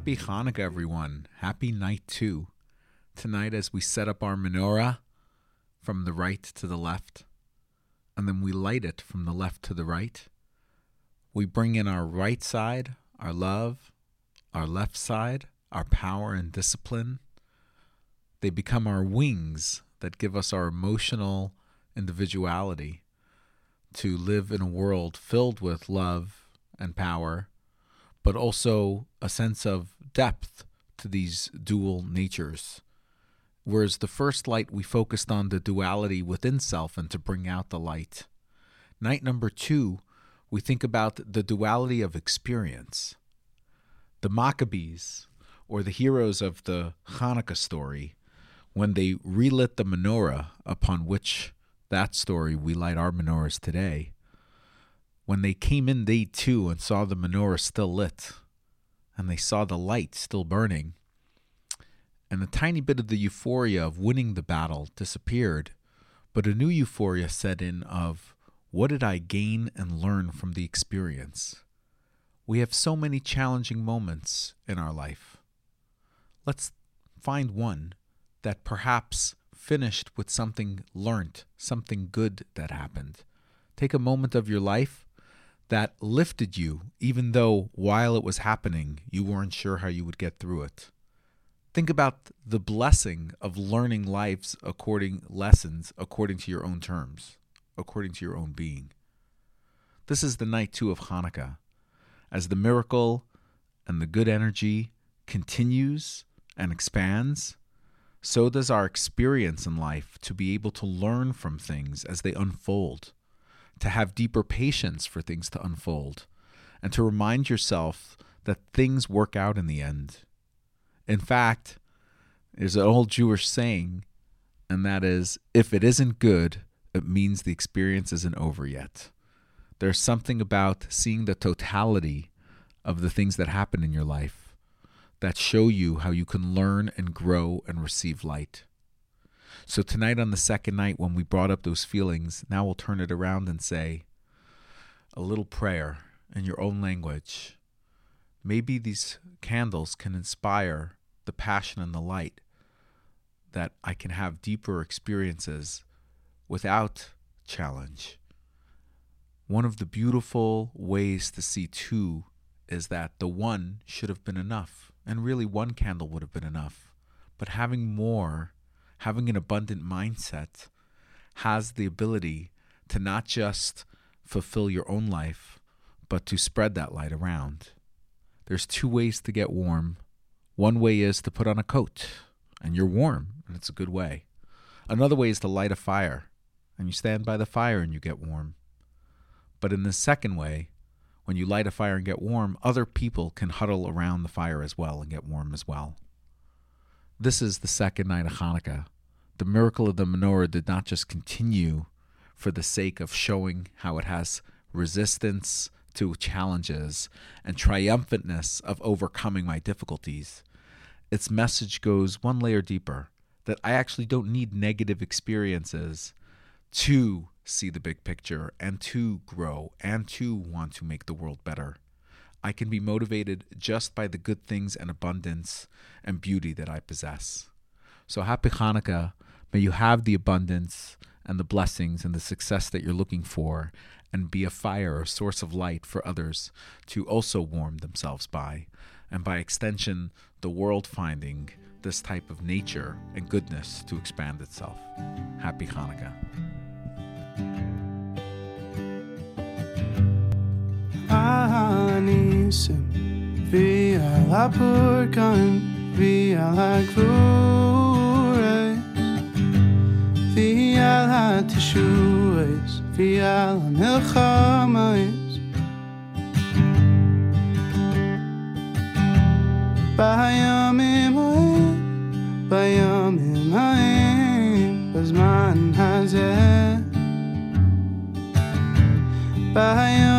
Happy Hanukkah, everyone. Happy night two. Tonight, as we set up our menorah from the right to the left, and then we light it from the left to the right, we bring in our right side, our love, our left side, our power and discipline. They become our wings that give us our emotional individuality to live in a world filled with love and power, but also a sense of depth to these dual natures. Whereas the first light, we focused on the duality within self and to bring out the light. Night number two, we think about the duality of experience. The Maccabees, or the heroes of the Hanukkah story, when they relit the menorah upon which that story we light our menorahs today, when they came in day two and saw the menorah still lit, and they saw the light still burning, and a tiny bit of the euphoria of winning the battle disappeared, but a new euphoria set in of what did I gain and learn from the experience? We have so many challenging moments in our life. Let's find one that perhaps finished with something learnt, something good that happened. Take a moment of your life that lifted you, even though while it was happening, you weren't sure how you would get through it. Think about the blessing of learning life's according lessons according to your own terms, according to your own being. This is the night two of Hanukkah. As the miracle and the good energy continues and expands, so does our experience in life to be able to learn from things as they unfold, to have deeper patience for things to unfold, and to remind yourself that things work out in the end. In fact, there's an old Jewish saying, and that is if it isn't good, it means the experience isn't over yet. There's something about seeing the totality of the things that happen in your life that show you how you can learn and grow and receive light. So, tonight on the second night, when we brought up those feelings, now we'll turn it around and say a little prayer in your own language. Maybe these candles can inspire the passion and the light that I can have deeper experiences without challenge. One of the beautiful ways to see two is that the one should have been enough and really one candle would have been enough. But having more, having an abundant mindset, has the ability to not just fulfill your own life, but to spread that light around. There's two ways to get warm. One way is to put on a coat, and you're warm, and it's a good way. Another way is to light a fire, and you stand by the fire and you get warm. But in the second way, when you light a fire and get warm, other people can huddle around the fire as well and get warm as well. This is the second night of Hanukkah. The miracle of the menorah did not just continue for the sake of showing how it has resistance to challenges and triumphantness of overcoming my difficulties. Its message goes one layer deeper that I actually don't need negative experiences to see the big picture and to grow and to want to make the world better. I can be motivated just by the good things and abundance and beauty that I possess. So happy Hanukkah. May you have the abundance and the blessings and the success that you're looking for and be a fire, a source of light for others to also warm themselves by. And by extension, the world finding this type of nature and goodness to expand itself. Happy Hanukkah. הניסים ועל הפורקן ועל הגבורי ועל התשועס ועל המלחמס בימים ההם בימים ההם בזמן הזה בימים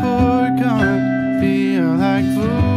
poor gun feel like food.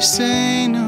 say no